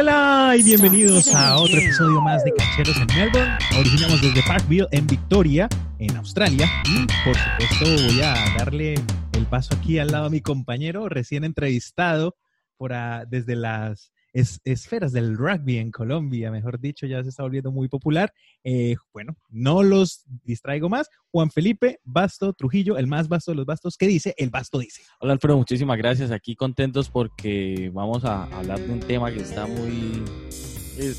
Hola, y bienvenidos a otro episodio más de Cancheros en Melbourne. Originamos desde Parkville en Victoria, en Australia. Y por supuesto voy a darle el paso aquí al lado a mi compañero recién entrevistado por desde las esferas del rugby en Colombia, mejor dicho, ya se está volviendo muy popular. Eh, bueno, no los distraigo más. Juan Felipe Basto Trujillo, el más vasto de los bastos, ¿qué dice? El basto dice. Hola Alfredo, muchísimas gracias. Aquí contentos porque vamos a hablar de un tema que está muy...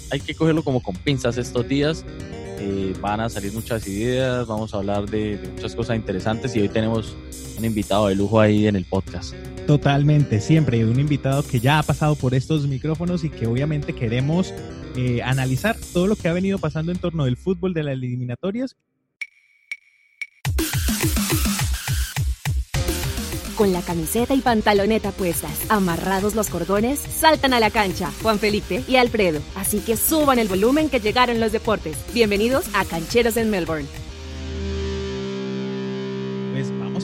hay que cogerlo como con pinzas estos días. Eh, van a salir muchas ideas, vamos a hablar de muchas cosas interesantes y hoy tenemos un invitado de lujo ahí en el podcast. Totalmente, siempre un invitado que ya ha pasado por estos micrófonos y que obviamente queremos eh, analizar todo lo que ha venido pasando en torno del fútbol de las eliminatorias. Con la camiseta y pantaloneta puestas, amarrados los cordones, saltan a la cancha Juan Felipe y Alfredo. Así que suban el volumen que llegaron los deportes. Bienvenidos a Cancheros en Melbourne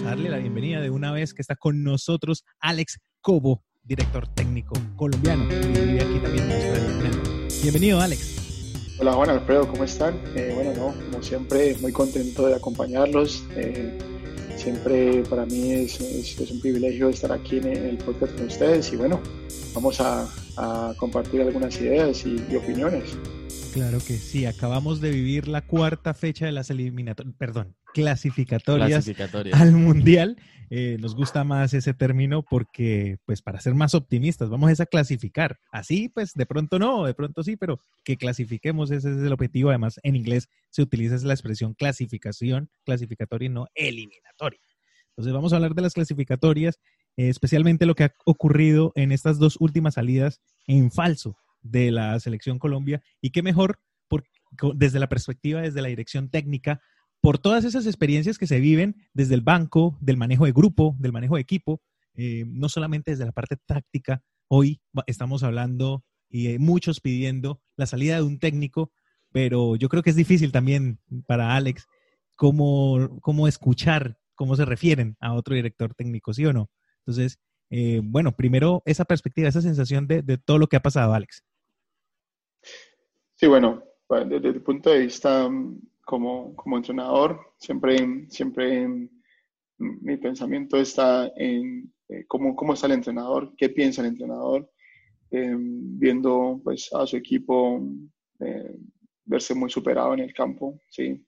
darle la bienvenida de una vez que está con nosotros Alex Cobo, director técnico colombiano, aquí también Bienvenido, Alex. Hola Juan Alfredo, ¿cómo están? Eh, bueno, no, como siempre, muy contento de acompañarlos. Eh, siempre para mí es, un privilegio estar aquí en el podcast con ustedes y bueno, vamos a, a compartir algunas ideas y, y opiniones. Claro que sí, acabamos de vivir la cuarta fecha de las eliminatorias, perdón, clasificatorias, al Mundial. Eh, nos gusta más ese término porque, pues, para ser más optimistas, vamos a clasificar. Así, pues, de pronto no, de pronto sí, pero que clasifiquemos, ese es el objetivo. Además, en inglés se utiliza la expresión clasificación, clasificatoria y no eliminatoria. Entonces, vamos a hablar de las clasificatorias, eh, especialmente lo que ha ocurrido en estas dos últimas salidas en falso de la selección Colombia. Y qué mejor, desde la perspectiva, desde la dirección técnica, por todas esas experiencias que se viven desde el banco, del manejo de grupo, del manejo de equipo, eh, no solamente desde la parte táctica. Hoy estamos hablando y muchos pidiendo la salida de un técnico, pero yo creo que es difícil también para Alex cómo, cómo escuchar cómo se refieren a otro director técnico, ¿sí o no? Entonces, eh, bueno, primero esa perspectiva, esa sensación de, de, todo lo que ha pasado, Alex. Sí, bueno, desde el punto de vista como, como entrenador, siempre, siempre mi pensamiento está en eh, cómo, cómo está el entrenador, qué piensa el entrenador, em, viendo pues, a su equipo eh, verse muy superado en el campo, ¿sí?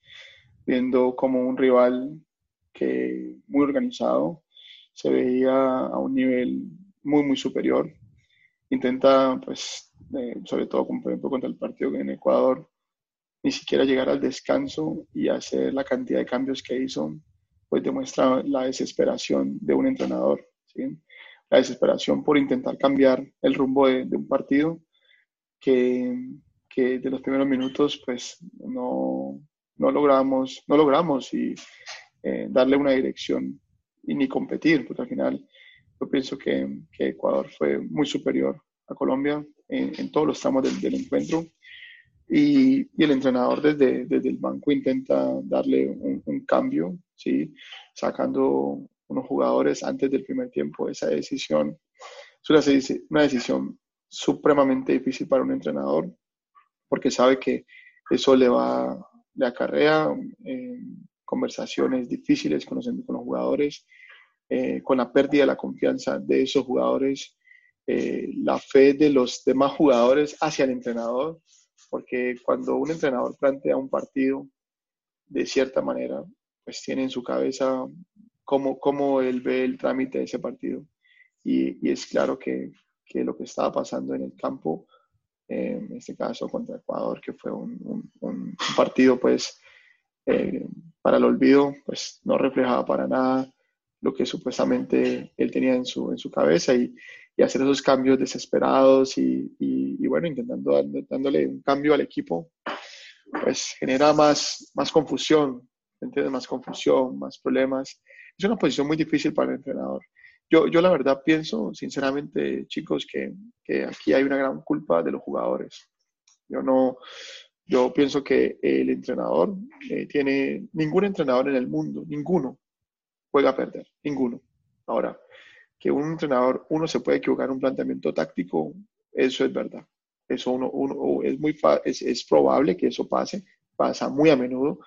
viendo como un rival que muy organizado se veía a un nivel muy, muy superior. Intenta, pues, eh, sobre todo contra el partido en Ecuador, ni siquiera llegar al descanso y hacer la cantidad de cambios que hizo, pues demuestra la desesperación de un entrenador, ¿sí? la desesperación por intentar cambiar el rumbo de, un partido que, que, de los primeros minutos pues no, no logramos, no logramos y, eh, darle una dirección y ni competir, porque al final yo pienso que, Ecuador fue muy superior a Colombia en, todos los tramos del encuentro y, el entrenador desde, desde el banco intenta darle un, cambio, ¿sí? sacando unos jugadores antes del primer tiempo. Esa decisión es una, decisión supremamente difícil para un entrenador porque sabe que eso le va, le acarrea eh, conversaciones difíciles con los, con los jugadores, eh, con la pérdida de la confianza de esos jugadores, eh, la fe de los demás jugadores hacia el entrenador porque cuando un entrenador plantea un partido de cierta manera, pues tiene en su cabeza cómo, cómo él ve el trámite de ese partido. Y, y es claro que, que, lo que estaba pasando en el campo, en este caso contra Ecuador, que fue un, un, partido pues eh, para el olvido, pues no reflejaba para nada lo que supuestamente él tenía en su, en su cabeza y, y hacer esos cambios desesperados y, bueno, intentando dándole un cambio al equipo, pues genera más, más confusión, ¿entiendes? Más confusión, más problemas. Es una posición muy difícil para el entrenador. Yo, yo la verdad pienso, sinceramente, chicos, que, que aquí hay una gran culpa de los jugadores. Yo no, yo pienso que el entrenador eh, tiene, ningún entrenador en el mundo, ninguno, juega a perder, ninguno. Ahora, que un entrenador, uno se puede equivocar en un planteamiento táctico, eso es verdad. Eso uno, uno es, muy, es, es probable que eso pase, pasa muy a menudo,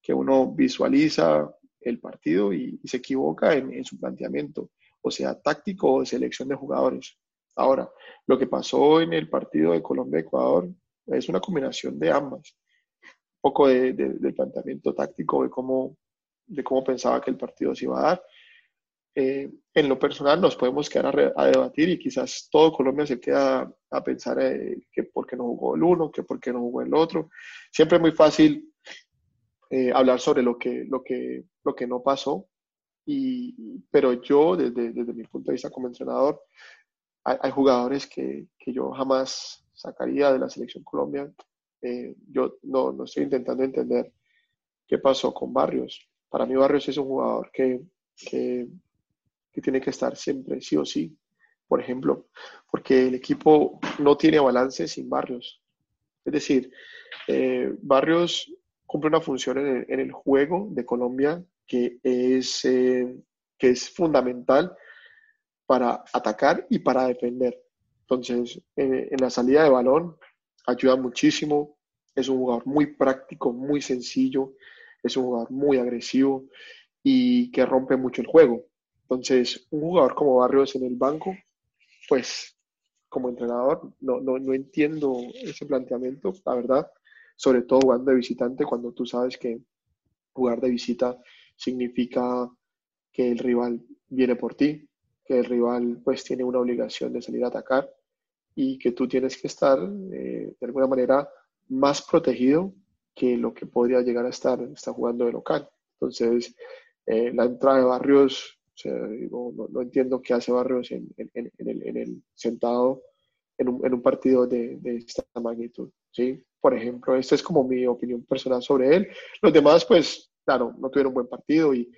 que uno visualiza el partido y, se equivoca en, en, su planteamiento, o sea, táctico o de selección de jugadores. Ahora, lo que pasó en el partido de Colombia-Ecuador es una combinación de ambas. Un poco de, del planteamiento táctico, de cómo, de cómo pensaba que el partido se iba a dar. Eh, en lo personal nos podemos quedar a, debatir y quizás todo Colombia se queda a pensar eh, que por qué no jugó el uno, que por qué no jugó el otro. Siempre es muy fácil eh, hablar sobre lo que, lo, que, lo que no pasó, y, pero yo desde, desde mi punto de vista como entrenador, hay, hay jugadores que, que, yo jamás sacaría de la selección Colombia. yo no, no estoy intentando entender qué pasó con Barrios. Para mí Barrios es un jugador que, que que tiene que estar siempre, sí o sí, por ejemplo, porque el equipo no tiene balance sin Barrios. Es decir, eh, Barrios cumple una función en el, juego de Colombia que es, eh, que es fundamental para atacar y para defender. Entonces, en la salida de balón ayuda muchísimo, es un jugador muy práctico, muy sencillo, es un jugador muy agresivo y que rompe mucho el juego. Entonces, un jugador como Barrios en el banco, pues como entrenador no, no, no entiendo ese planteamiento, la verdad, sobre todo jugando de visitante, cuando tú sabes que jugar de visita significa que el rival viene por ti, que el rival pues tiene una obligación de salir a atacar y que tú tienes que estar eh, de alguna manera más protegido que lo que podría llegar a estar, estar jugando de local. Entonces, eh, la entrada de Barrios o sea, no, entiendo qué hace Barrios en, el, sentado en un, partido de, esta magnitud. ¿sí? Por ejemplo, esta es como mi opinión personal sobre él. Los demás, pues, claro, no tuvieron un buen partido y,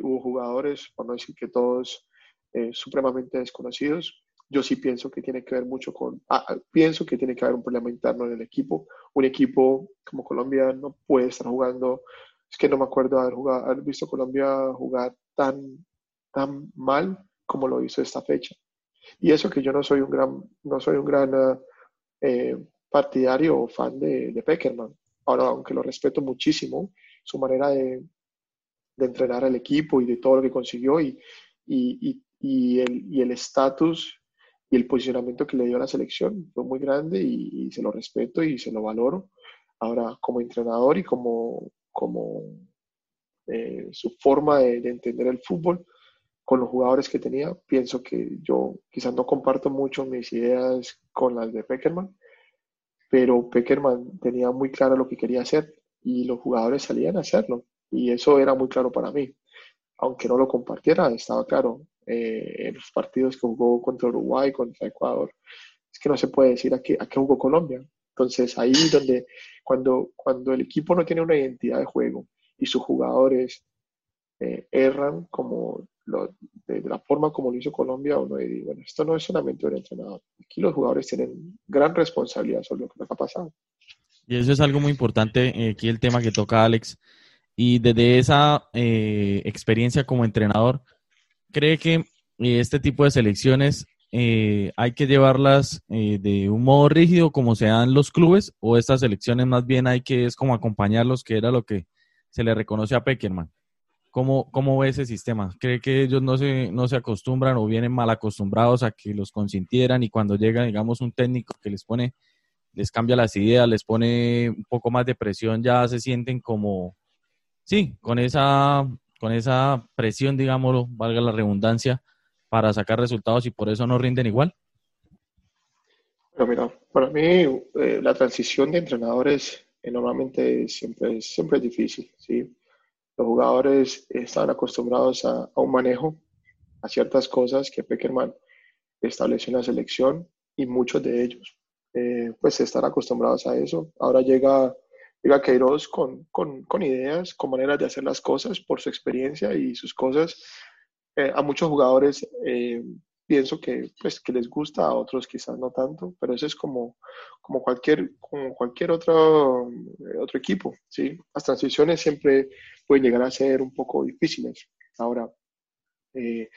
hubo jugadores, por no decir que todos, eh, supremamente desconocidos. Yo sí pienso que tiene que ver mucho con, ah, ah, pienso que tiene que haber un problema interno en el equipo. Un equipo como Colombia no puede estar jugando, es que no me acuerdo haber, jugado, haber visto Colombia jugar tan tan mal como lo hizo esta fecha. Y eso que yo no soy un gran, no soy un gran eh, partidario o fan de, de, Peckerman. Ahora, aunque lo respeto muchísimo, su manera de, de entrenar al equipo y de todo lo que consiguió y, y, y, y el estatus y el posicionamiento que le dio a la selección fue muy grande y, se lo respeto y se lo valoro. Ahora, como entrenador y como, como eh, su forma de, de, entender el fútbol, con los jugadores que tenía. Pienso que yo quizás no comparto mucho mis ideas con las de Peckerman, pero Peckerman tenía muy claro lo que quería hacer y los jugadores salían a hacerlo. Y eso era muy claro para mí. Aunque no lo compartiera, estaba claro eh, en los partidos que jugó contra Uruguay, contra Ecuador. Es que no se puede decir a qué, a qué jugó Colombia. Entonces ahí donde cuando, cuando el equipo no tiene una identidad de juego y sus jugadores eh, erran como de, la forma como lo hizo Colombia, uno dice, bueno, esto no es solamente un entrenador. Aquí los jugadores tienen gran responsabilidad sobre lo que nos ha pasado. Y eso es algo muy importante, eh, aquí el tema que toca Alex. Y desde esa eh, experiencia como entrenador, ¿cree que eh, este tipo de selecciones hay que llevarlas de un modo rígido como se dan los clubes o estas selecciones más bien hay que es como acompañarlos, que era lo que se le reconoce a Peckerman? ¿Cómo, ¿Cómo ve ese sistema? ¿Cree que ellos no se, no se acostumbran o vienen mal acostumbrados a que los consintieran y cuando llega, digamos, un técnico que les pone, les cambia las ideas, les pone un poco más de presión, ya se sienten como, sí, con esa, con esa presión, digámoslo, valga la redundancia, para sacar resultados y por eso no rinden igual? Pero mira, para mí eh, la transición de entrenadores eh, normalmente siempre, siempre es difícil, ¿sí? Los jugadores estaban acostumbrados a, un manejo, a ciertas cosas que Peckerman estableció en la selección y muchos de ellos eh, pues están acostumbrados a eso. Ahora llega, llega Queiroz con, con, con, ideas, con maneras de hacer las cosas por su experiencia y sus cosas. Eh, a muchos jugadores eh, pienso que, pues, que les gusta, a otros quizás no tanto, pero eso es como, como cualquier, como cualquier otro, otro equipo. ¿sí? Las transiciones siempre pueden llegar a ser un poco difíciles. Ahora, eh,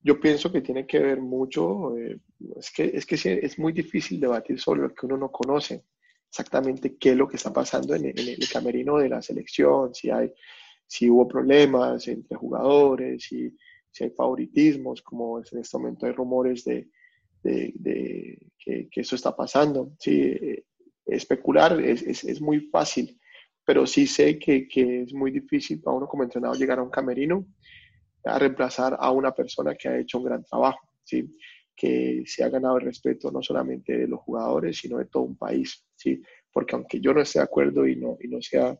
yo pienso que tiene que ver mucho, eh, es que, es que es muy difícil debatir sobre lo que uno no conoce, exactamente qué es lo que está pasando en, el camerino de la selección, si, hay, si hubo problemas entre jugadores, si, si hay favoritismos, como en este momento hay rumores de, de, que, que, eso está pasando. Sí, eh, especular es, es, es, muy fácil, pero sí sé que, que es muy difícil para uno como entrenador llegar a un camerino a reemplazar a una persona que ha hecho un gran trabajo, ¿sí? que se ha ganado el respeto no solamente de los jugadores, sino de todo un país. ¿sí? Porque aunque yo no esté de acuerdo y no, y no sea,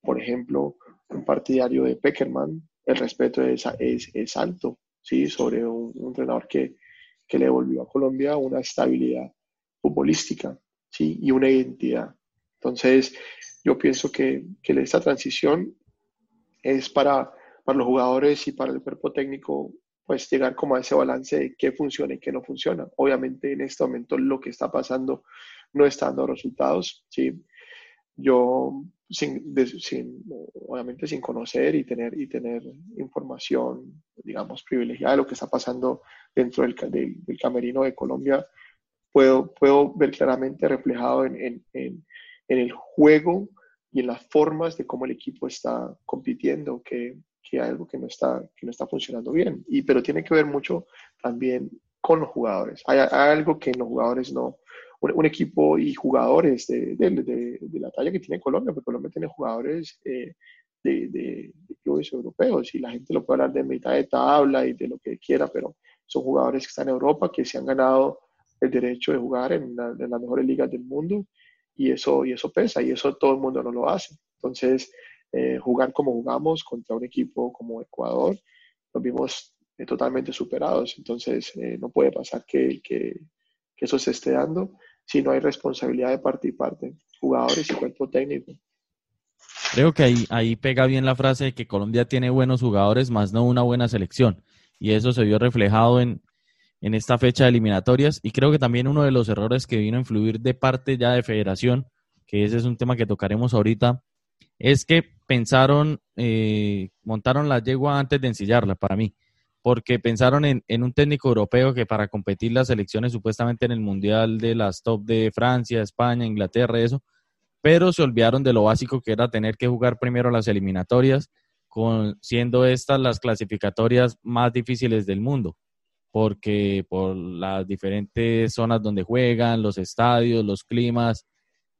por ejemplo, un partidario de Peckerman, el respeto es, es, es alto ¿sí? sobre un, entrenador que, que, le devolvió a Colombia una estabilidad futbolística ¿sí? y una identidad. Entonces, yo pienso que, que esta transición es para para los jugadores y para el cuerpo técnico, pues llegar como a ese balance de qué funciona y qué no funciona. Obviamente en este momento lo que está pasando no está dando resultados, ¿sí? Yo, sin, sin, obviamente sin conocer y tener, y tener información, digamos, privilegiada de lo que está pasando dentro del, del, camerino de Colombia, puedo, puedo ver claramente reflejado en, en, en, en el juego y en las formas de cómo el equipo está compitiendo, que que hay algo que no está, que no está funcionando bien. Y, pero tiene que ver mucho también con los jugadores. Hay, algo que los jugadores no... Un, equipo y jugadores de, de, de, la talla que tiene Colombia, porque Colombia tiene jugadores eh, de, de, clubes europeos y la gente lo puede hablar de mitad de tabla y de lo que quiera, pero son jugadores que están en Europa, que se han ganado el derecho de jugar en, en las mejores ligas del mundo y eso, y eso pesa y eso todo el mundo no lo hace. Entonces, eh, jugar como jugamos contra un equipo como Ecuador, nos vimos eh, totalmente superados. Entonces, eh, no puede pasar que, que, eso se esté dando si no hay responsabilidad de parte y parte, jugadores y cuerpo técnico. Creo que ahí, ahí pega bien la frase de que Colombia tiene buenos jugadores, más no una buena selección. Y eso se vio reflejado en, en esta fecha de eliminatorias. Y creo que también uno de los errores que vino a influir de parte ya de federación, que ese es un tema que tocaremos ahorita, es que pensaron, eh, montaron la yegua antes de ensillarla para mí, porque pensaron en, un técnico europeo que para competir las elecciones supuestamente en el Mundial de las top de Francia, España, Inglaterra, eso, pero se olvidaron de lo básico que era tener que jugar primero las eliminatorias, con, siendo estas las clasificatorias más difíciles del mundo, porque por las diferentes zonas donde juegan, los estadios, los climas,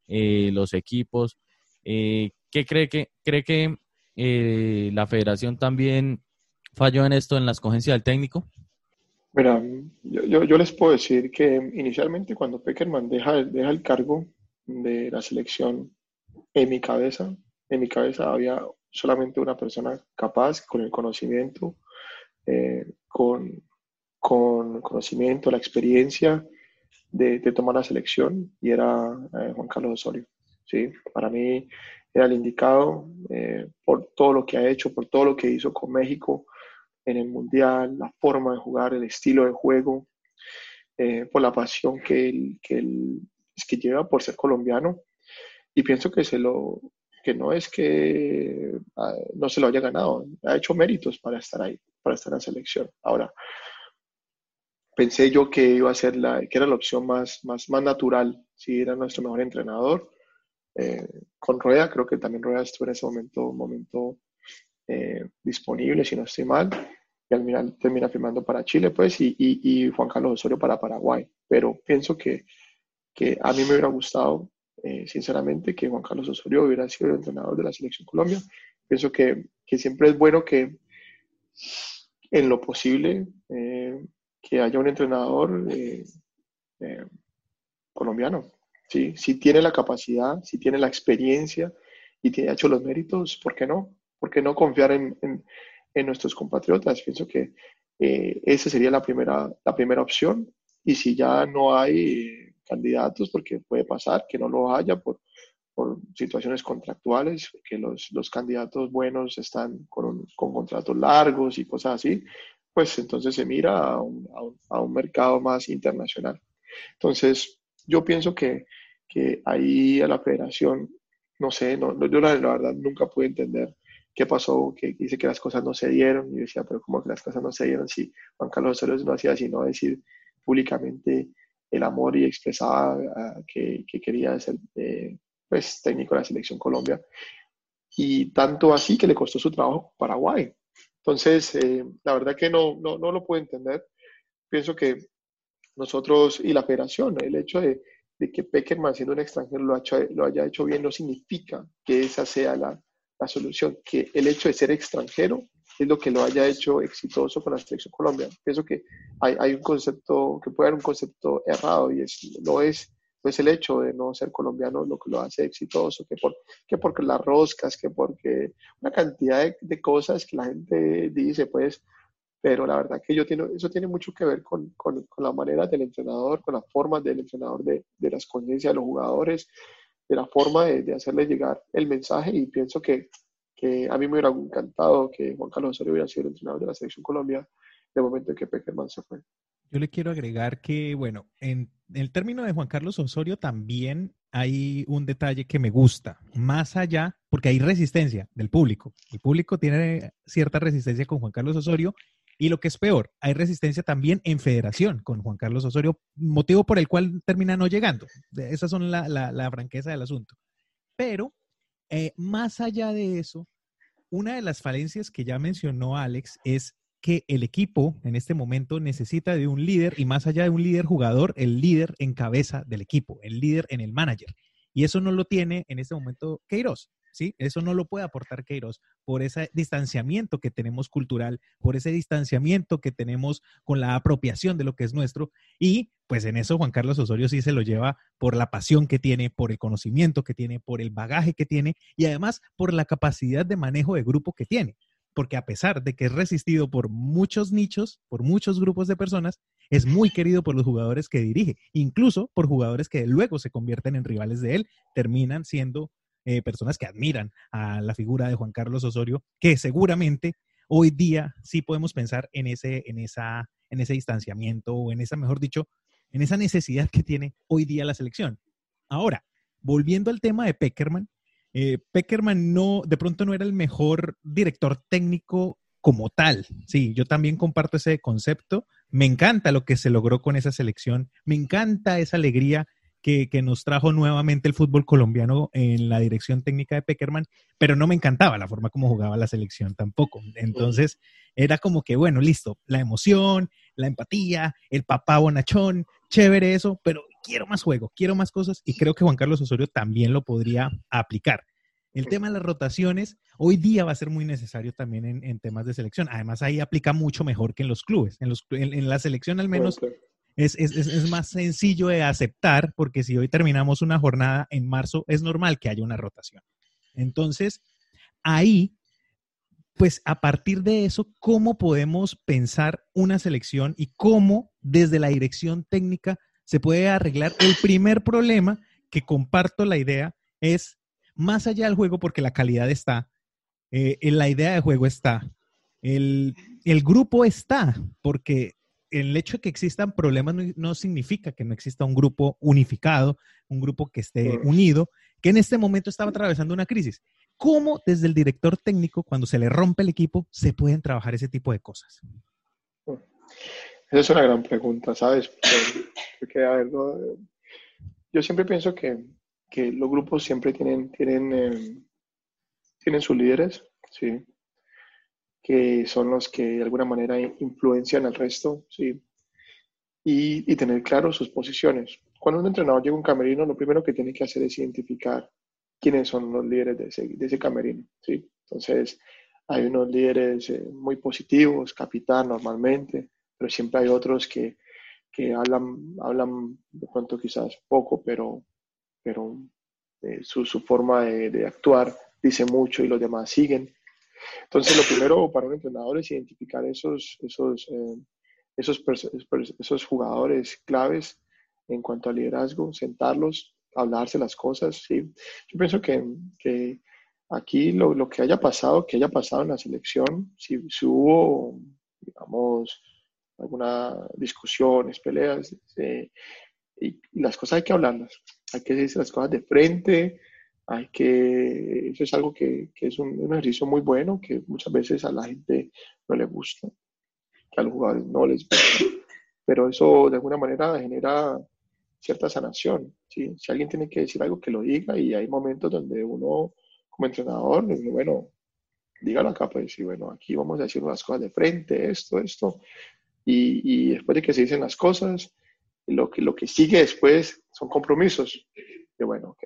eh, los equipos. Eh, ¿Qué cree que, cree que eh, la federación también falló en esto, en la escogencia del técnico? Mira, yo, yo, les puedo decir que inicialmente cuando Peckerman deja, deja el cargo de la selección, en mi cabeza, en mi cabeza había solamente una persona capaz con el conocimiento, eh, con, con conocimiento, la experiencia de, tomar la selección y era eh, Juan Carlos Osorio. ¿sí? Para mí era el indicado eh, por todo lo que ha hecho, por todo lo que hizo con México en el Mundial, la forma de jugar, el estilo de juego, eh, por la pasión que él, que él que lleva por ser colombiano. Y pienso que, se lo, que no es que ah, no se lo haya ganado, ha hecho méritos para estar ahí, para estar en la selección. Ahora, pensé yo que iba a ser la, que era la opción más, más, más natural, si era nuestro mejor entrenador eh, con Rueda, creo que también Rueda estuvo en ese momento, momento eh, disponible, si no estoy mal, y al final termina firmando para Chile, pues, y, y, Juan Carlos Osorio para Paraguay. Pero pienso que, que a mí me hubiera gustado, eh, sinceramente, que Juan Carlos Osorio hubiera sido el entrenador de la Selección Colombia. Pienso que, que siempre es bueno que, en lo posible, que haya un entrenador colombiano, ¿sí? Si tiene la capacidad, si tiene la experiencia y tiene hecho los méritos, ¿por qué no? ¿Por qué no confiar en, en, nuestros compatriotas? Pienso que eh, esa sería la primera, la primera opción. Y si ya no hay candidatos, porque puede pasar que no lo haya por, por situaciones contractuales, que los, los candidatos buenos están con, con, contratos largos y cosas así, pues entonces se mira a un, a un mercado más internacional. Entonces, yo pienso que, que ahí a la federación, no sé, no, yo la, verdad nunca pude entender qué pasó, que dice que las cosas no se dieron. Y decía, pero ¿cómo que las cosas no se dieron si Juan Carlos Osorio no hacía sino decir públicamente el amor y expresaba ah, que, que, quería ser eh, pues, técnico de la selección Colombia? Y tanto así que le costó su trabajo Paraguay. Entonces, eh, la verdad que no, no, no lo puedo entender. Pienso que nosotros y la federación, el hecho de, que Peckerman, siendo un extranjero, lo, lo, haya hecho bien, no significa que esa sea la, la, solución, que el hecho de ser extranjero es lo que lo haya hecho exitoso con la selección Colombia. Pienso que hay, hay un concepto, que puede haber un concepto errado y es, no es es el hecho de no ser colombiano lo que lo hace exitoso, que, por, que porque las roscas, que porque una cantidad de, de, cosas que la gente dice, pues, pero la verdad que yo tiene, eso tiene mucho que ver con, con, la manera del entrenador, con la forma del entrenador, de, de las conciencias de los jugadores, de la forma de, de, hacerle llegar el mensaje y pienso que, que, a mí me hubiera encantado que Juan Carlos Osorio hubiera sido el entrenador de la selección Colombia el momento en que Peckerman se fue. Yo le quiero agregar que, bueno, en, el término de Juan Carlos Osorio también hay un detalle que me gusta, más allá, porque hay resistencia del público. El público tiene cierta resistencia con Juan Carlos Osorio y lo que es peor, hay resistencia también en federación con Juan Carlos Osorio, motivo por el cual termina no llegando. Esas son la, franqueza del asunto. Pero, eh, más allá de eso, una de las falencias que ya mencionó Alex es que el equipo en este momento necesita de un líder y más allá de un líder jugador, el líder en cabeza del equipo, el líder en el manager. Y eso no lo tiene en este momento Queiroz. ¿Sí? Eso no lo puede aportar Queiroz por ese distanciamiento que tenemos cultural, por ese distanciamiento que tenemos con la apropiación de lo que es nuestro. Y pues en eso Juan Carlos Osorio sí se lo lleva por la pasión que tiene, por el conocimiento que tiene, por el bagaje que tiene y además por la capacidad de manejo de grupo que tiene porque a pesar de que es resistido por muchos nichos, por muchos grupos de personas, es muy querido por los jugadores que dirige, incluso por jugadores que luego se convierten en rivales de él, terminan siendo eh, personas que admiran a la figura de Juan Carlos Osorio, que seguramente hoy día sí podemos pensar en ese, en esa, en ese distanciamiento o en esa, mejor dicho, en esa necesidad que tiene hoy día la selección. Ahora, volviendo al tema de Peckerman, eh, Peckerman no, de pronto no era el mejor director técnico como tal. Sí, yo también comparto ese concepto. Me encanta lo que se logró con esa selección. Me encanta esa alegría que, nos trajo nuevamente el fútbol colombiano en la dirección técnica de Peckerman, pero no me encantaba la forma como jugaba la selección tampoco. Entonces, era como que, bueno, listo, la emoción, la empatía, el papá bonachón, chévere eso, pero quiero más juego, quiero más cosas y creo que Juan Carlos Osorio también lo podría aplicar. El tema de las rotaciones hoy día va a ser muy necesario también en, temas de selección. Además, ahí aplica mucho mejor que en los clubes. En, los, en, la selección al menos es, es, es, más sencillo de aceptar porque si hoy terminamos una jornada en marzo, es normal que haya una rotación. Entonces, ahí, pues a partir de eso, ¿cómo podemos pensar una selección y cómo desde la dirección técnica se puede arreglar. El primer problema, que comparto la idea, es más allá del juego, porque la calidad está, eh, la idea de juego está, el, grupo está, porque el hecho de que existan problemas no, significa que no exista un grupo unificado, un grupo que esté unido, que en este momento estaba atravesando una crisis. ¿Cómo desde el director técnico, cuando se le rompe el equipo, se pueden trabajar ese tipo de cosas? Esa es una gran pregunta, ¿sabes? Porque, a ver, yo siempre pienso que, que, los grupos siempre tienen, tienen, eh, tienen sus líderes, ¿sí? Que son los que de alguna manera influencian al resto, ¿sí? Y, y tener claro sus posiciones. Cuando un entrenador llega a un camerino, lo primero que tiene que hacer es identificar quiénes son los líderes de ese, de ese camerino, ¿sí? Entonces, hay unos líderes eh, muy positivos, capitán normalmente, pero siempre hay otros que, que hablan, hablan de pronto quizás poco, pero, pero eh, su, su, forma de, de, actuar dice mucho y los demás siguen. Entonces, lo primero para un entrenador es identificar esos, esos, eh, esos, esos jugadores claves en cuanto al liderazgo, sentarlos, hablarse las cosas. ¿sí? Yo pienso que, que aquí lo, lo, que haya pasado, que haya pasado en la selección, si, si hubo, digamos, algunas discusiones, peleas, y, las cosas hay que hablarlas, hay que decir las cosas de frente, hay que, eso es algo que, que es un, un, ejercicio muy bueno, que muchas veces a la gente no le gusta, que a los jugadores no les gusta, pero eso de alguna manera genera cierta sanación. ¿sí? Si alguien tiene que decir algo, que lo diga y hay momentos donde uno como entrenador dice, bueno, dígalo acá, pues, y bueno, aquí vamos a decir unas cosas de frente, esto, esto, y, y después de que se dicen las cosas, lo que, lo que sigue después son compromisos. Y bueno, ok,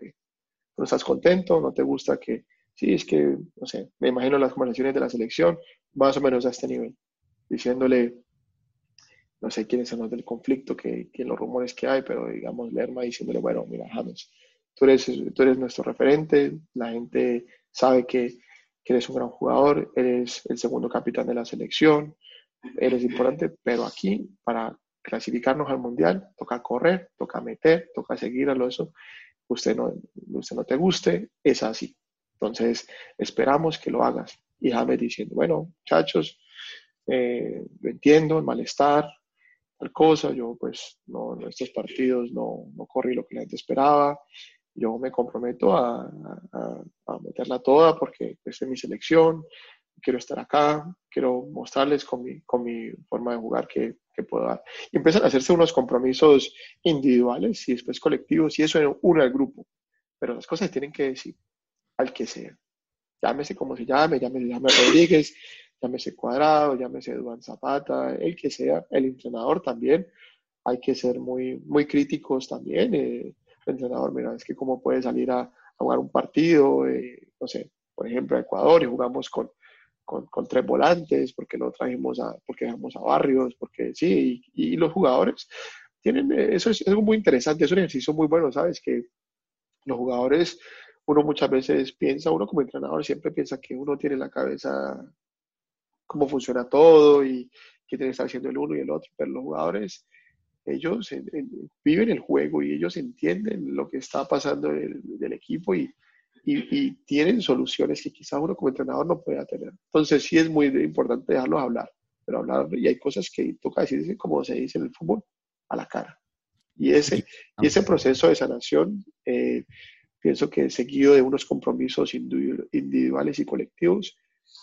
no estás contento, no te gusta que, sí, es que, no sé, me imagino las conversaciones de la selección más o menos a este nivel, diciéndole, no sé quiénes son los del conflicto, que, que los rumores que hay, pero digamos, Lerma diciéndole, bueno, mira, James, tú eres, tú eres nuestro referente, la gente sabe que, que eres un gran jugador, eres el segundo capitán de la selección, eres importante, pero aquí para clasificarnos al mundial toca correr, toca meter, toca seguir a lo eso usted no, usted no te guste, es así. Entonces, esperamos que lo hagas. Y James diciendo, bueno, muchachos, eh, lo entiendo, el malestar, tal cosa, yo pues no, en estos partidos no, no corrí lo que la gente esperaba, yo me comprometo a, a, a meterla toda porque es mi selección, quiero estar acá, quiero mostrarles con mi, con mi forma de jugar que, que puedo dar. Y empiezan a hacerse unos compromisos individuales y después colectivos, y eso une al grupo. Pero las cosas tienen que decir al que sea. Llámese como se llame, llámese, llámese Rodríguez, llámese Cuadrado, llámese Duan Zapata, el que sea, el entrenador también. Hay que ser muy, muy críticos también. Eh, el entrenador, mira, es que cómo puede salir a, jugar un partido, eh, no sé, por ejemplo, a Ecuador y jugamos con, con, tres volantes, porque lo trajimos a, porque dejamos a Barrios, porque sí, y, los jugadores tienen, eh, eso es algo muy interesante, es un ejercicio muy bueno, ¿sabes? Que los jugadores, uno muchas veces piensa, uno como entrenador siempre piensa que uno tiene en la cabeza cómo funciona todo y qué tiene que estar haciendo el uno y el otro, pero los jugadores, ellos viven el juego y ellos entienden lo que está pasando del equipo y, y, tienen soluciones que quizás uno como entrenador no pueda tener. Entonces sí es muy importante dejarlos hablar, pero hablar, y hay cosas que toca decir como se dice en el fútbol, a la cara. Y ese, y ese proceso de sanación, eh, pienso que seguido de unos compromisos individuales y colectivos,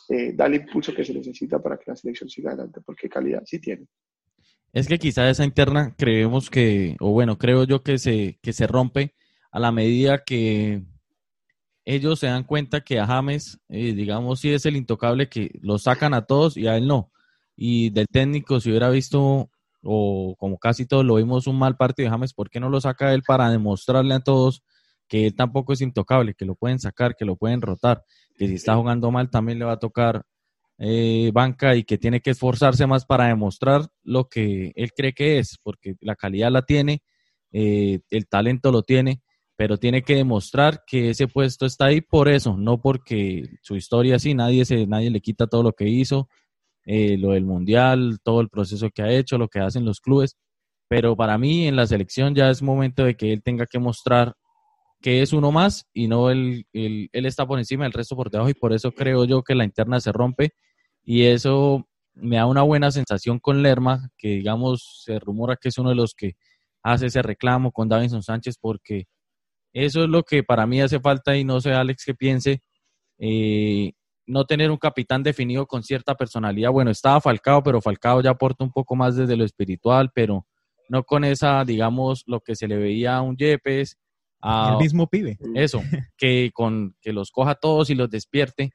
eh, da el impulso que se necesita para que la selección siga adelante, porque calidad sí tiene. Es que quizá esa interna creemos que, o bueno, creo yo que se, que se rompe a la medida que ellos se dan cuenta que a James, eh, digamos, sí es el intocable que lo sacan a todos y a él no. Y del técnico, si hubiera visto, o como casi todos lo vimos, un mal partido de James, ¿por qué no lo saca él para demostrarle a todos que él tampoco es intocable, que lo pueden sacar, que lo pueden rotar, que si está jugando mal también le va a tocar eh, banca y que tiene que esforzarse más para demostrar lo que él cree que es, porque la calidad la tiene, eh, el talento lo tiene pero tiene que demostrar que ese puesto está ahí por eso, no porque su historia sí, nadie, se, nadie le quita todo lo que hizo, eh, lo del mundial, todo el proceso que ha hecho, lo que hacen los clubes, pero para mí en la selección ya es momento de que él tenga que mostrar que es uno más y no él, él, él está por encima del resto por debajo y por eso creo yo que la interna se rompe y eso me da una buena sensación con Lerma, que digamos se rumora que es uno de los que hace ese reclamo con Davinson Sánchez porque eso es lo que para mí hace falta y no sé, Alex, que piense. Eh, no tener un capitán definido con cierta personalidad. Bueno, estaba Falcao, pero Falcao ya aporta un poco más desde lo espiritual, pero no con esa, digamos, lo que se le veía a un Yepes. A, el mismo pibe. Eso, que, con, que los coja todos y los despierte.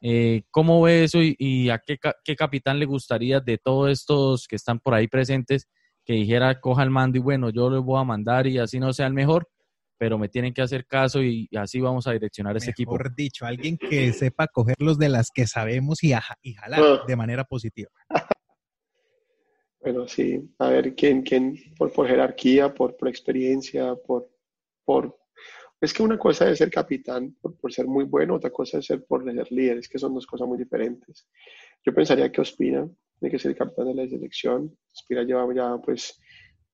Eh, ¿Cómo ve eso y, a qué, qué, capitán le gustaría de todos estos que están por ahí presentes que dijera coja el mando y bueno, yo les voy a mandar y así no sea el mejor? Pero me tienen que hacer caso y, así vamos a direccionar ese equipo. Mejor dicho, alguien que sepa cogerlos de las que sabemos y, y jalar ah. de manera positiva. Bueno, sí, a ver, ¿quién, quién por, por jerarquía, por, por experiencia, por, por... Es que una cosa es ser capitán por, por, ser muy bueno, otra cosa es ser por ser líder, es que son dos cosas muy diferentes. Yo pensaría que Ospina tiene que ser el capitán de la selección. Ospina lleva ya pues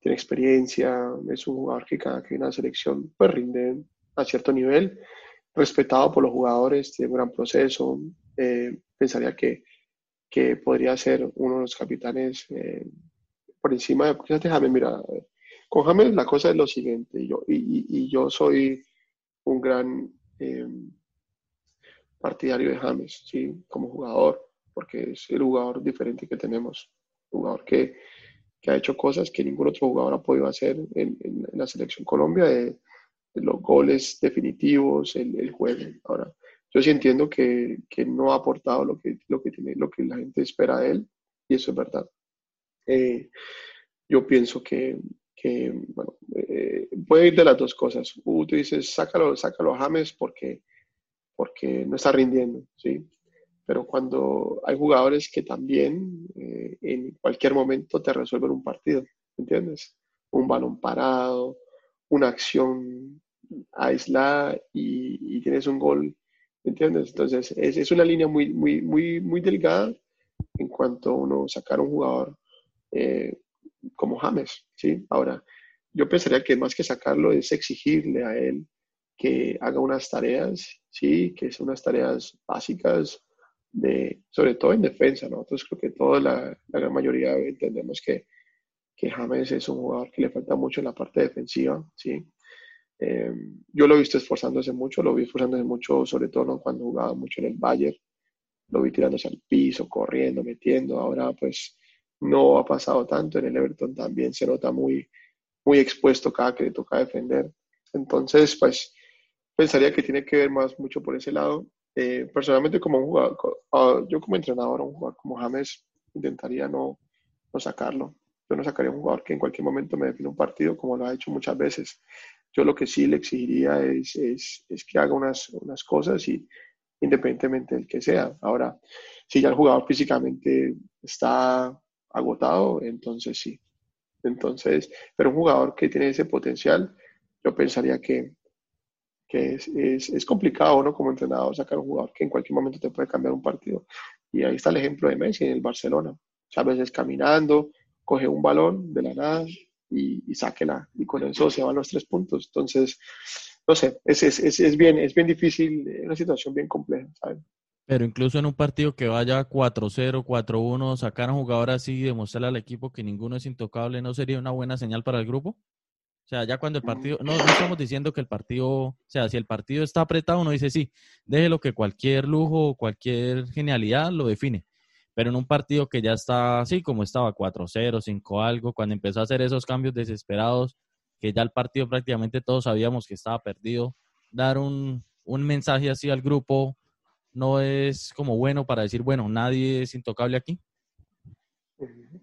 tiene experiencia, es un jugador que cada que a la selección pues rinde a cierto nivel, respetado por los jugadores, tiene un gran proceso. Eh, pensaría que, que, podría ser uno de los capitanes eh, por encima de... Fíjate, James, mira, con James la cosa es lo siguiente, y yo, y, y yo soy un gran partidario de James, ¿sí? Como jugador, porque es el jugador diferente que tenemos, jugador que, que ha hecho cosas que ningún otro jugador ha podido hacer en, en, la selección Colombia, de, los goles definitivos, el, el, juego. Ahora, yo sí entiendo que, que, no ha aportado lo que, lo, que tiene, lo que la gente espera de él, y eso es verdad. Eh, yo pienso que, que bueno, eh, puede ir de las dos cosas. Uh, tú dices, sácalo, sácalo a James porque, porque no está rindiendo, ¿sí? Pero cuando hay jugadores que también eh, en cualquier momento te resuelven un partido, ¿entiendes? Un balón parado, una acción aislada y, tienes un gol, ¿entiendes? Entonces es, es, una línea muy, muy, muy, muy delgada en cuanto uno sacar a un jugador eh, como James, ¿sí? Ahora, yo pensaría que más que sacarlo es exigirle a él que haga unas tareas, ¿sí? Que son unas tareas básicas, de, sobre todo en defensa. Nosotros creo que toda la, gran mayoría entendemos que, que, James es un jugador que le falta mucho en la parte defensiva, ¿sí? Eh, yo lo he visto esforzándose mucho, lo vi esforzándose mucho, sobre todo cuando jugaba mucho en el Bayern, lo vi tirándose al piso, corriendo, metiendo, ahora pues no ha pasado tanto, en el Everton también se nota muy, muy expuesto cada que le toca defender, entonces pues pensaría que tiene que ver más mucho por ese lado eh, personalmente, como un jugador, ah, yo como entrenador, un jugador como James, intentaría no, no sacarlo. Yo no sacaría un jugador que en cualquier momento me define un partido, como lo ha hecho muchas veces. Yo lo que sí le exigiría es, es, es que haga unas, unas cosas y independientemente del que sea. Ahora, si ya el jugador físicamente está agotado, entonces sí. Entonces, pero un jugador que tiene ese potencial, yo pensaría que, que es, es, es, complicado, ¿no? Como entrenador sacar un jugador que en cualquier momento te puede cambiar un partido. Y ahí está el ejemplo de Messi en el Barcelona. a veces caminando, coge un balón de la nada y, y sáquela. Y con eso se van los tres puntos. Entonces, no sé, es, es, bien, es bien difícil, es una situación bien compleja, ¿sabes? Pero incluso en un partido que vaya 4-0, 4-1, sacar a un jugador así y demostrarle al equipo que ninguno es intocable, ¿no sería una buena señal para el grupo? O sea, ya cuando el partido, no, no estamos diciendo que el partido, o sea, si el partido está apretado, uno dice sí, déjelo que cualquier lujo cualquier genialidad lo define. Pero en un partido que ya está así, como estaba 4-0, 5 algo, cuando empezó a hacer esos cambios desesperados, que ya el partido prácticamente todos sabíamos que estaba perdido, dar un, un mensaje así al grupo no es como bueno para decir, bueno, nadie es intocable aquí.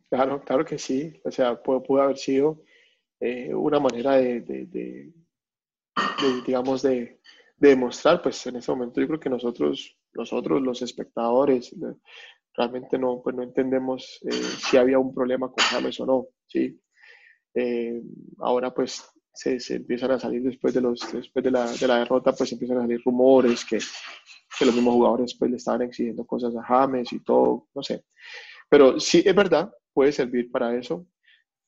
Claro, claro que sí. O sea, pudo haber sido eh, una manera de, digamos, de, demostrar, pues en ese momento yo creo que nosotros, nosotros los espectadores, realmente no, pues no entendemos eh, si había un problema con James o no, ¿sí? Eh, ahora pues se, se, empiezan a salir después de, los, después de, la, de la derrota, pues empiezan a salir rumores que, que los mismos jugadores pues le estaban exigiendo cosas a James y todo, no sé. Pero sí, es verdad, puede servir para eso.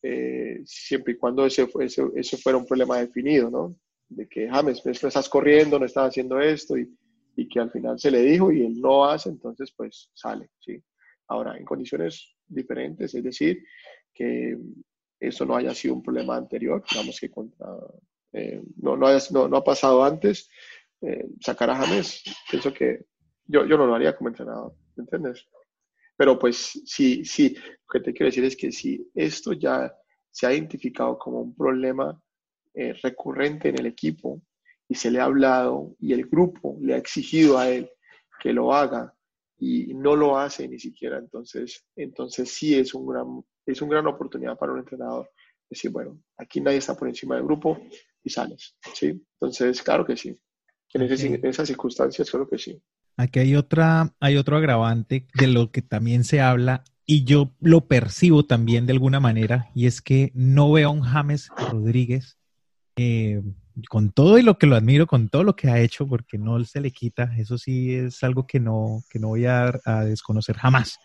Eh, siempre y cuando ese, ese, ese, fuera un problema definido, ¿no? De que James, no estás corriendo, no estás haciendo esto y, y, que al final se le dijo y él no hace, entonces pues sale, ¿sí? Ahora, en condiciones diferentes, es decir, que eso no haya sido un problema anterior, digamos que contra, eh, no, no, no, no, ha pasado antes, eh, sacar a James, pienso que yo, yo no lo haría como entrenador, ¿me entiendes? Pero pues sí, sí, lo que te quiero decir es que si esto ya se ha identificado como un problema eh, recurrente en el equipo y se le ha hablado y el grupo le ha exigido a él que lo haga y no lo hace ni siquiera, entonces, entonces sí es, un gran, es una gran oportunidad para un entrenador decir, bueno, aquí nadie está por encima del grupo y sales, ¿sí? Entonces, claro que sí. En, en esas circunstancias, claro que sí. Aquí hay otra, hay otro agravante de lo que también se habla y yo lo percibo también de alguna manera y es que no veo a un James Rodríguez eh, con todo y lo que lo admiro, con todo lo que ha hecho, porque no se le quita, eso sí es algo que no, que no voy a, desconocer jamás.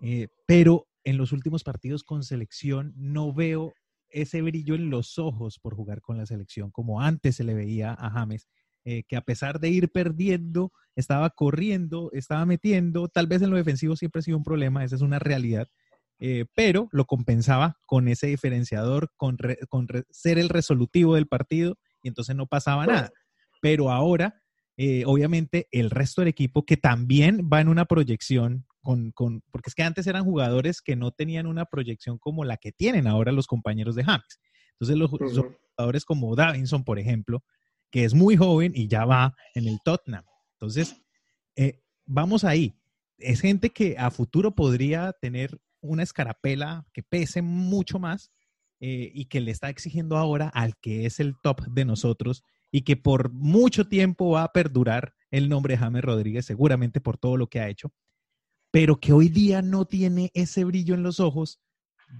Eh, pero en los últimos partidos con selección no veo ese brillo en los ojos por jugar con la selección como antes se le veía a James eh, que a pesar de ir perdiendo, estaba corriendo, estaba metiendo, tal vez en lo defensivo siempre ha sido un problema, esa es una realidad, eh, pero lo compensaba con ese diferenciador, con, ser el resolutivo del partido y entonces no pasaba nada. Pero ahora eh, obviamente el resto del equipo que también va en una proyección con, con, porque es que antes eran jugadores que no tenían una proyección como la que tienen ahora los compañeros de James. Entonces los, jugadores como Davinson, por ejemplo, que es muy joven y ya va en el Tottenham. Entonces, eh, vamos ahí. Es gente que a futuro podría tener una escarapela que pese mucho más eh, y que le está exigiendo ahora al que es el top de nosotros y que por mucho tiempo va a perdurar el nombre de James Rodríguez, seguramente por todo lo que ha hecho, pero que hoy día no tiene ese brillo en los ojos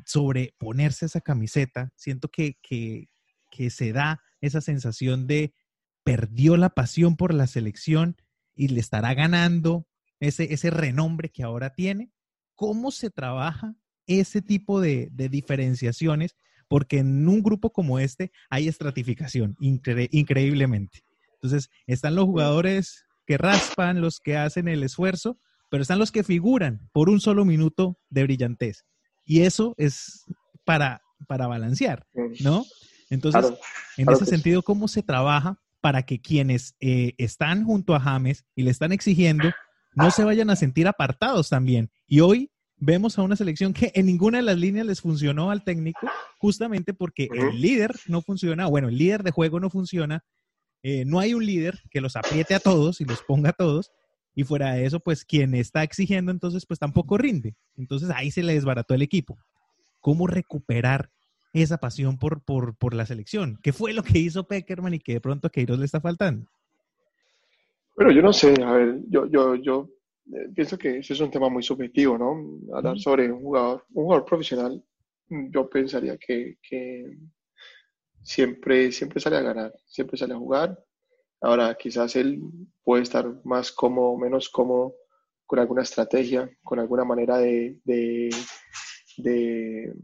sobre ponerse esa camiseta. Siento que, que, que se da esa sensación de perdió la pasión por la selección y le estará ganando ese, ese renombre que ahora tiene. ¿Cómo se trabaja ese tipo de, diferenciaciones porque en un grupo como este hay estratificación increíblemente. Entonces, están los jugadores que raspan, los que hacen el esfuerzo, pero están los que figuran por un solo minuto de brillantez. Y eso es para, para balancear, ¿no? Entonces, en ese sentido, ¿cómo se trabaja para que quienes eh, están junto a James y le están exigiendo no se vayan a sentir apartados también? Y hoy vemos a una selección que en ninguna de las líneas les funcionó al técnico, justamente porque el líder no funciona, bueno, el líder de juego no funciona, eh, no hay un líder que los apriete a todos y los ponga a todos, y fuera de eso, pues quien está exigiendo entonces, pues tampoco rinde. Entonces ahí se le desbarató el equipo. ¿Cómo recuperar esa pasión por, por, por la selección? ¿Qué fue lo que hizo Peckerman y que de pronto a Queiroz le está faltando? Bueno, yo no sé, a ver, yo, yo, yo eh, pienso que ese es un tema muy subjetivo, ¿no? Hablar sobre un jugador, un jugador profesional, yo pensaría que, que, siempre, siempre sale a ganar, siempre sale a jugar. Ahora, quizás él puede estar más cómodo, menos cómodo con alguna estrategia, con alguna manera de, de, de,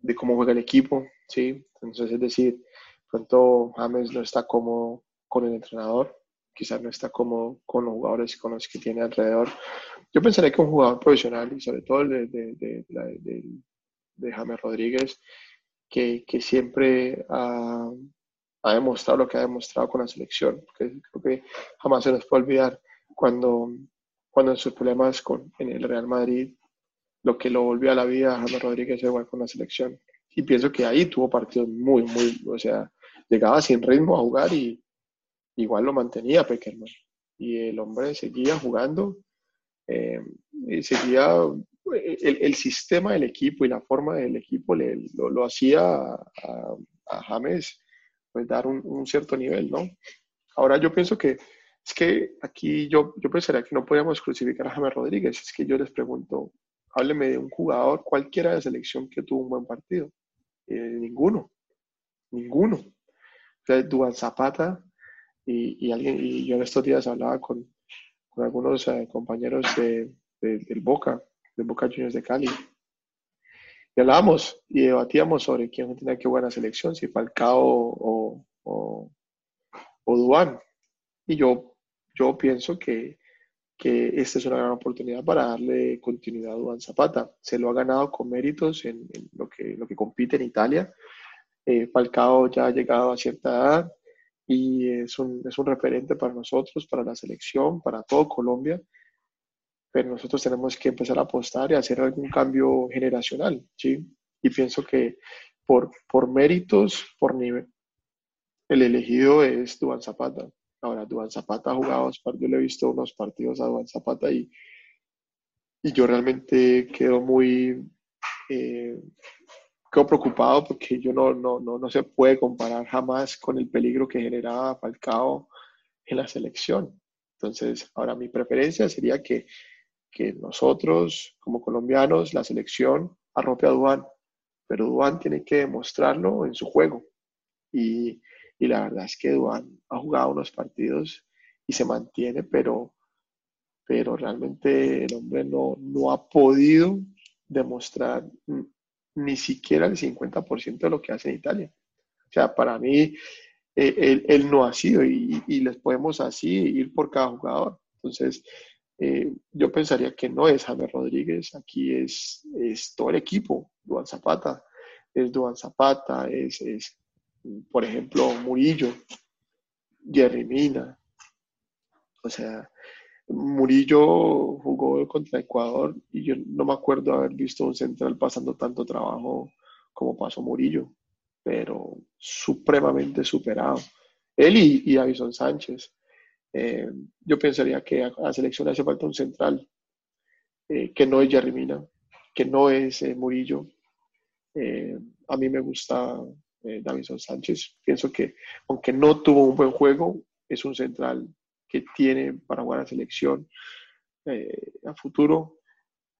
de cómo juega el equipo, ¿sí? Entonces, es decir, pronto James no está cómodo con el entrenador, quizás no está como con los jugadores y con los que tiene alrededor. Yo pensaría que un jugador profesional, y sobre todo el de, de, de, de James Rodríguez, que, que siempre ha, ha, demostrado lo que ha demostrado con la selección, porque creo que jamás se nos puede olvidar cuando, cuando en sus problemas con, en el Real Madrid, lo que lo volvió a la vida a James Rodríguez igual con la selección. Y pienso que ahí tuvo partidos muy, muy, o sea, llegaba sin ritmo a jugar y, igual lo mantenía Peckerman. Y el hombre seguía jugando, eh, y seguía el, sistema del equipo y la forma del equipo le, lo, hacía a, James pues, dar un, cierto nivel, ¿no? Ahora yo pienso que es que aquí yo, yo pensaría que no podíamos crucificar a James Rodríguez, es que yo les pregunto, hábleme de un jugador cualquiera de selección que tuvo un buen partido. Eh, ninguno, ninguno. O sea, Duan Zapata y, alguien, y yo en estos días hablaba con, con algunos eh, compañeros de, del Boca, del Boca Juniors de Cali. Y hablábamos y debatíamos sobre quién tenía que buena selección, si Falcao o, o, o Duan. Y yo, yo pienso que, que esta es una gran oportunidad para darle continuidad a Duan Zapata. Se lo ha ganado con méritos en, lo, que, lo que compite en Italia. Eh, Falcao ya ha llegado a cierta edad, y es un, es un referente para nosotros, para la selección, para todo Colombia, pero nosotros tenemos que empezar a apostar y hacer algún cambio generacional, ¿sí? Y pienso que por, por méritos, por nivel, el elegido es Duan Zapata. Ahora, Duan Zapata ha jugado, yo le he visto unos partidos a Duan Zapata y, y yo realmente quedo muy, eh, quedo preocupado porque yo no, no, no, no se puede comparar jamás con el peligro que generaba Falcao en la selección. Entonces, ahora mi preferencia sería que, que nosotros, como colombianos, la selección arrope a Duan, pero Duan tiene que demostrarlo en su juego. Y, y la verdad es que Duan ha jugado unos partidos y se mantiene, pero, pero realmente el hombre no, no ha podido demostrar ni siquiera el 50% de lo que hace en Italia. O sea, para mí, eh, él, no ha sido y, les podemos así ir por cada jugador. Entonces, eh, yo pensaría que no es James Rodríguez, aquí es, es todo el equipo, Duan Zapata, es Duan Zapata, es por ejemplo, Murillo, Jerry Mina, O sea, Murillo jugó contra Ecuador y yo no me acuerdo haber visto un central pasando tanto trabajo como pasó Murillo, pero supremamente superado. Él y, y Sánchez. Eh, yo pensaría que a, la selección hace falta un central eh, que no es Jerry que no es eh, Murillo. a mí me gusta Davison Sánchez. Pienso que aunque no tuvo un buen juego, es un central que tiene para jugar a selección eh, a futuro.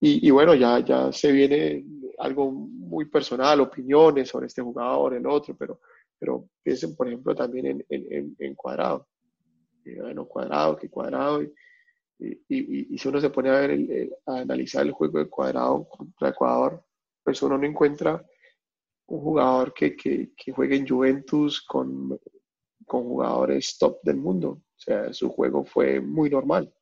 Y, bueno, ya, ya se viene algo muy personal, opiniones sobre este jugador, el otro, pero, pero piensen, por ejemplo, también en, en, Cuadrado. bueno, Cuadrado, que Cuadrado. Y, y, si uno se pone a, ver a analizar el juego de Cuadrado contra Ecuador, pues uno no encuentra un jugador que, que, en Juventus con, con jugadores top del mundo. O sea, su juego fue muy normal.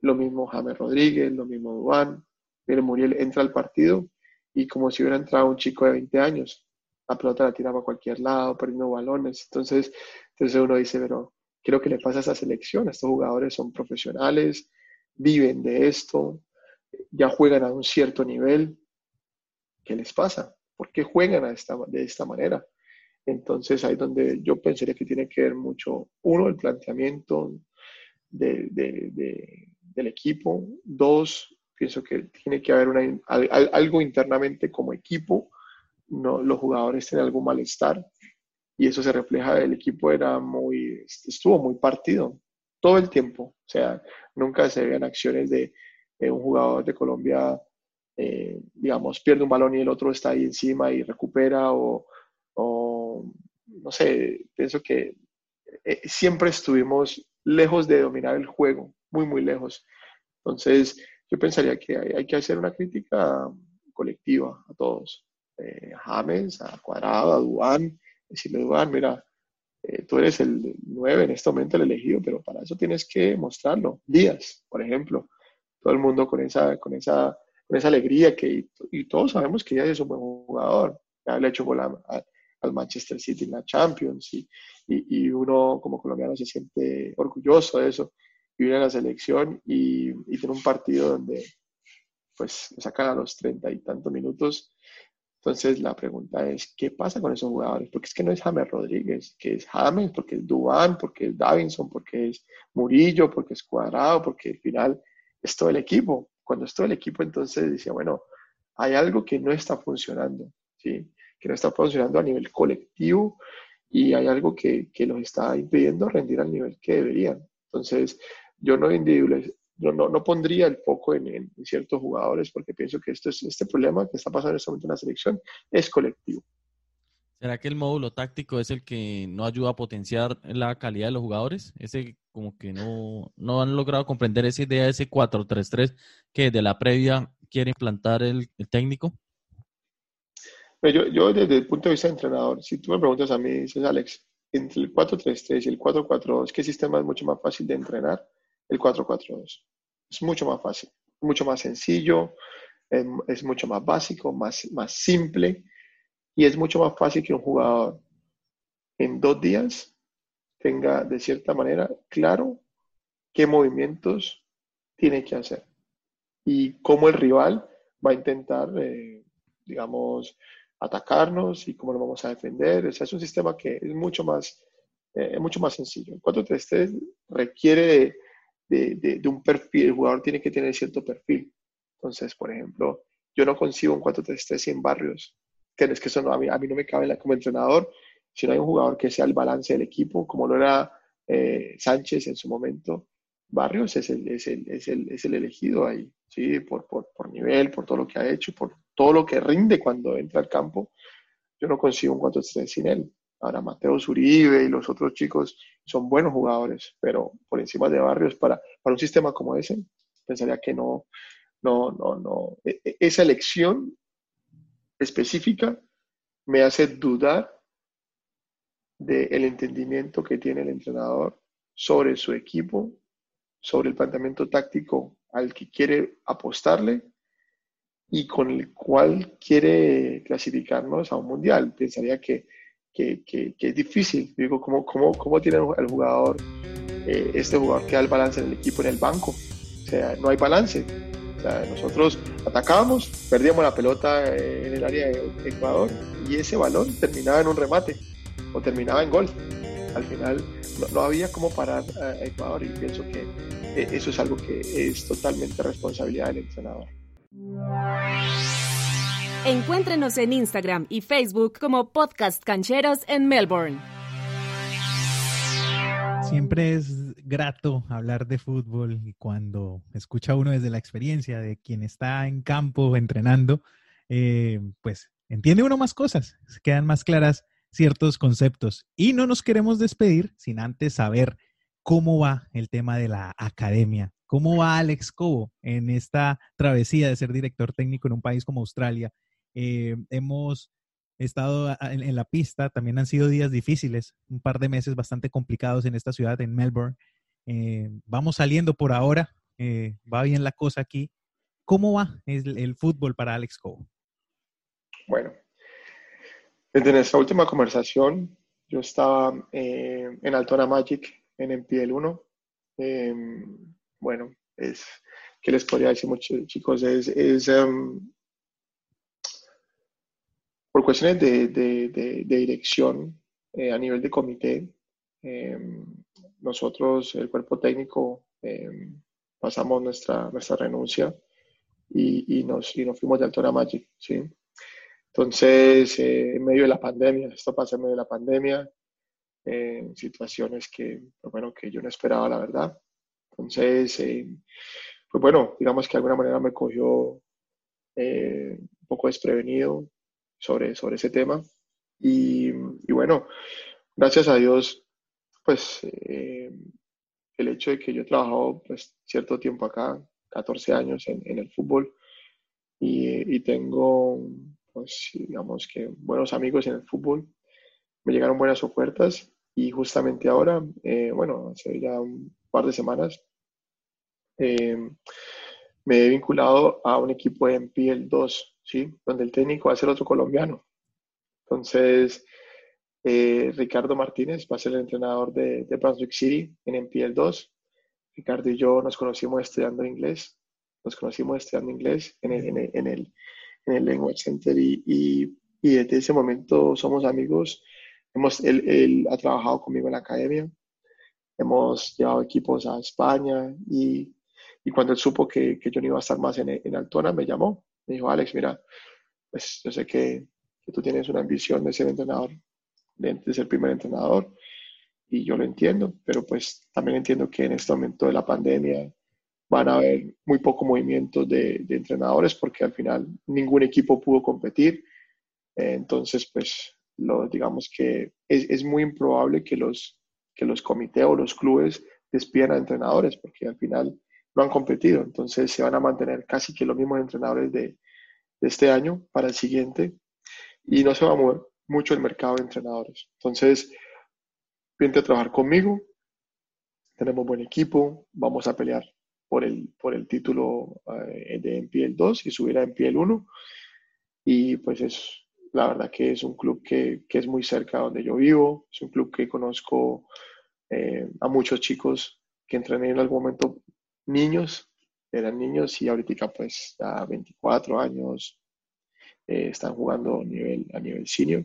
Lo mismo James Rodríguez, lo mismo Duan. Mire, Muriel entra al partido y como si hubiera entrado un chico de 20 años. La pelota la tiraba a cualquier lado, perdiendo balones. Entonces, entonces uno dice, pero ¿qué que le pasa a esa selección? Estos jugadores son profesionales, viven de esto, ya juegan a un cierto nivel. ¿Qué les pasa? ¿Por qué juegan a esta, de esta manera? Entonces ahí donde yo pensaría que tiene que ver mucho, uno, el planteamiento del equipo, dos, pienso que tiene que haber una, algo internamente como equipo, no, los jugadores tienen algún malestar y eso se refleja, el equipo era muy, estuvo muy partido todo el tiempo, o sea, nunca se veían acciones de, un jugador de Colombia, eh, digamos, pierde un balón y el otro está ahí encima y recupera o no sé, pienso que eh, siempre estuvimos lejos de dominar el juego, muy, muy lejos. Entonces, yo pensaría que hay, que hacer una crítica colectiva a todos. Eh, a James, a Cuadrado, a Duan, decirle, Duan, mira, eh, tú eres el 9 en este momento el elegido, pero para eso tienes que mostrarlo. Díaz, por ejemplo, todo el mundo con esa, con esa, con esa alegría que, y, todos sabemos que Díaz es un buen jugador, ya le ha hecho gol al Manchester City en la Champions y, y, uno como colombiano se siente orgulloso de eso y viene a la selección y, y tiene un partido donde pues sacan a los treinta y tantos minutos. Entonces la pregunta es, ¿qué pasa con esos jugadores? Porque es que no es James Rodríguez, que es James, porque es Duan, porque es Davinson, porque es Murillo, porque es Cuadrado, porque al final es todo el equipo. Cuando es todo el equipo, entonces decía, bueno, hay algo que no está funcionando, ¿sí? que no está funcionando a nivel colectivo y hay algo que, que los está impidiendo rendir al nivel que deberían. Entonces, yo no, no, no, pondría el foco en, en, ciertos jugadores porque pienso que esto es, este problema que está pasando en este momento en la selección es colectivo. ¿Será que el módulo táctico es el que no ayuda a potenciar la calidad de los jugadores? Ese como que no, no han logrado comprender esa idea de ese 4-3-3 que de la previa quiere implantar el, el técnico. Yo, yo desde el punto de vista de entrenador, si tú me preguntas a mí, dices, Alex, entre el 4-3-3 y el 4-4-2, ¿qué sistema es mucho más fácil de entrenar? El 4-4-2. Es mucho más fácil, mucho más sencillo, es, mucho más básico, más, más simple y es mucho más fácil que un jugador en dos días tenga de cierta manera claro qué movimientos tiene que hacer y cómo el rival va a intentar, eh, digamos, atacarnos y cómo lo vamos a defender. O sea, es un sistema que es mucho más, eh, mucho más sencillo. El 4-3-3 requiere de, de, un perfil, el jugador tiene que tener cierto perfil. Entonces, por ejemplo, yo no consigo un 4-3-3 sin barrios, es que eso no, a, mí, a mí no me cabe como entrenador, si no hay un jugador que sea el balance del equipo, como lo era eh, Sánchez en su momento, Barrios es el, es el, es el, es el elegido ahí, ¿sí? Por, por, por, nivel, por todo lo que ha hecho, por todo lo que rinde cuando entra al campo. Yo no consigo un 4-3 sin él. Ahora Mateo Zuribe y los otros chicos son buenos jugadores, pero por encima de Barrios, para, para un sistema como ese, pensaría que no, no, no, no. E, e, esa elección específica me hace dudar del entendimiento que tiene el entrenador sobre su equipo sobre el planteamiento táctico al que quiere apostarle y con el cual quiere clasificarnos a un mundial. Pensaría que, que, que, es difícil. Digo, ¿cómo, cómo, cómo tiene el jugador eh, este jugador que da el balance en el equipo en el banco. O sea, no hay balance. O sea, nosotros atacábamos, perdíamos la pelota en el área de Ecuador y ese balón terminaba en un remate o terminaba en gol. Al final no, había cómo parar a Ecuador y pienso que eh, eso es algo que es totalmente responsabilidad del entrenador. Encuéntrenos en Instagram y Facebook como Podcast Cancheros en Melbourne. Siempre es grato hablar de fútbol y cuando escucha uno desde la experiencia de quien está en campo entrenando, eh, pues entiende uno más cosas, quedan más claras ciertos conceptos. Y no nos queremos despedir sin antes saber cómo va el tema de la academia. ¿Cómo va Alex Cobo en esta travesía de ser director técnico en un país como Australia? Eh, hemos estado en, la pista, también han sido días difíciles, un par de meses bastante complicados en esta ciudad, en Melbourne. Eh, vamos saliendo por ahora, eh, va bien la cosa aquí. ¿Cómo va el, fútbol para Alex Cobo? Bueno, desde nuestra última conversación, yo estaba eh, en Altona Magic, en MPL 1. Em, bueno, es, ¿qué les podría decir, muchos chicos? Es, em, por cuestiones de, dirección eh, a nivel de comité, em, nosotros, el cuerpo técnico, pasamos nuestra, nuestra renuncia y, nos, y nos fuimos de Altona Magic, ¿sí? Entonces, eh, en medio de la pandemia, esto pasa en medio de la pandemia, en situaciones que, pues bueno, que yo no esperaba, la verdad. Entonces, eh, pues bueno, digamos que de alguna manera me cogió eh, un poco desprevenido sobre, sobre ese tema. Y, y bueno, gracias a Dios, pues el hecho de que yo he trabajado pues, cierto tiempo acá, 14 años en, el fútbol, y, y tengo pues digamos que buenos amigos en el fútbol. Me llegaron buenas ofertas y justamente ahora, eh, bueno, hace ya un par de semanas, eh, me he vinculado a un equipo de MPL 2, ¿sí? donde el técnico va a ser otro colombiano. Entonces, eh, Ricardo Martínez va a ser el entrenador de, de Brunswick City en MPL 2. Ricardo y yo nos conocimos estudiando inglés, nos conocimos estudiando inglés en el, en Language Center y, desde ese momento somos amigos. Hemos, él, ha trabajado conmigo en la academia, hemos llevado equipos a España y, cuando él supo que, yo no iba a estar más en, en, Altona, me llamó. Me dijo, Alex, mira, pues yo sé que tú tienes una ambición de ser entrenador, de, de ser primer entrenador y yo lo entiendo, pero pues también entiendo que en este momento de la pandemia van a haber muy poco movimiento de, entrenadores porque al final ningún equipo pudo competir. Entonces, pues, lo, digamos que es, es, muy improbable que los, que los comités o los clubes despidan a entrenadores porque al final no han competido. Entonces, se van a mantener casi que los mismos entrenadores de, de este año para el siguiente y no se va a mover mucho el mercado de entrenadores. Entonces, vente a trabajar conmigo, tenemos buen equipo, vamos a pelear por el, por el título eh, de MPL 2 y subir a MPL 1. Y pues es, la verdad que es un club que, que es muy cerca de donde yo vivo, es un club que conozco eh, a muchos chicos que entrené en algún momento niños, eran niños y ahorita pues a 24 años eh, están jugando a nivel, a nivel senior.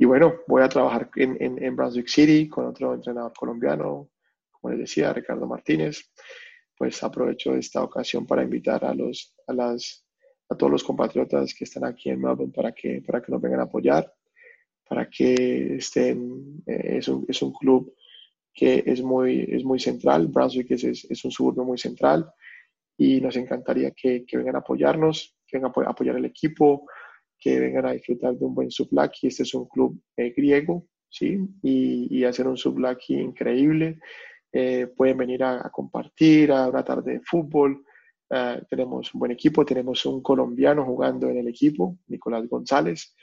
Y bueno, voy a trabajar en, en, en Brunswick City con otro entrenador colombiano, como les decía, Ricardo Martínez. Pues aprovecho esta ocasión para invitar a, los, a, las, a todos los compatriotas que están aquí en Melbourne para que, para que nos vengan a apoyar, para que estén, eh, es, un, es, un, club que es muy, es muy central, Brunswick es, es, un suburbio muy central y nos encantaría que, que vengan a apoyarnos, que vengan a apoyar el equipo, que vengan a disfrutar de un buen sublaki. Este es un club eh, griego, ¿sí? Y, y hacer un sublaki increíble. Eh, pueden venir a, compartir, a una tarde de fútbol. Eh, tenemos un buen equipo, tenemos un colombiano jugando en el equipo, Nicolás González.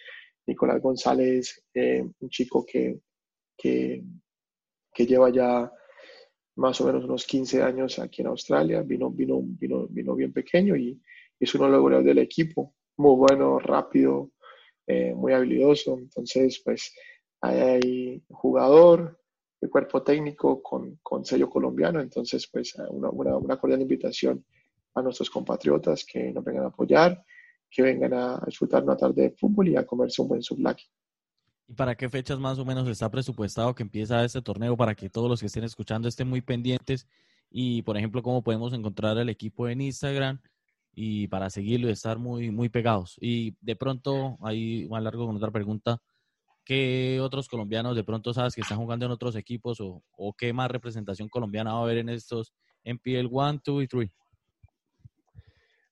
Nicolás González, eh, un chico que, que, que, lleva ya más o menos unos 15 años aquí en Australia, vino, vino, vino, vino bien pequeño y es uno de los del equipo, muy bueno, rápido, muy habilidoso. Entonces, pues hay jugador, el cuerpo técnico con, con sello colombiano. Entonces, pues una, una, una, cordial invitación a nuestros compatriotas que nos vengan a apoyar, que vengan a disfrutar una tarde de fútbol y a comerse un buen sublaki. ¿Y para qué fechas más o menos está presupuestado que empieza este torneo para que todos los que estén escuchando estén muy pendientes? Y, por ejemplo, cómo podemos encontrar el equipo en Instagram y para seguirlo y estar muy, muy pegados. Y de pronto, ahí más largo con otra pregunta, ¿qué otros colombianos de pronto sabes que están jugando en otros equipos o, o qué más representación colombiana va a haber en estos MPL 1, 2 y 3?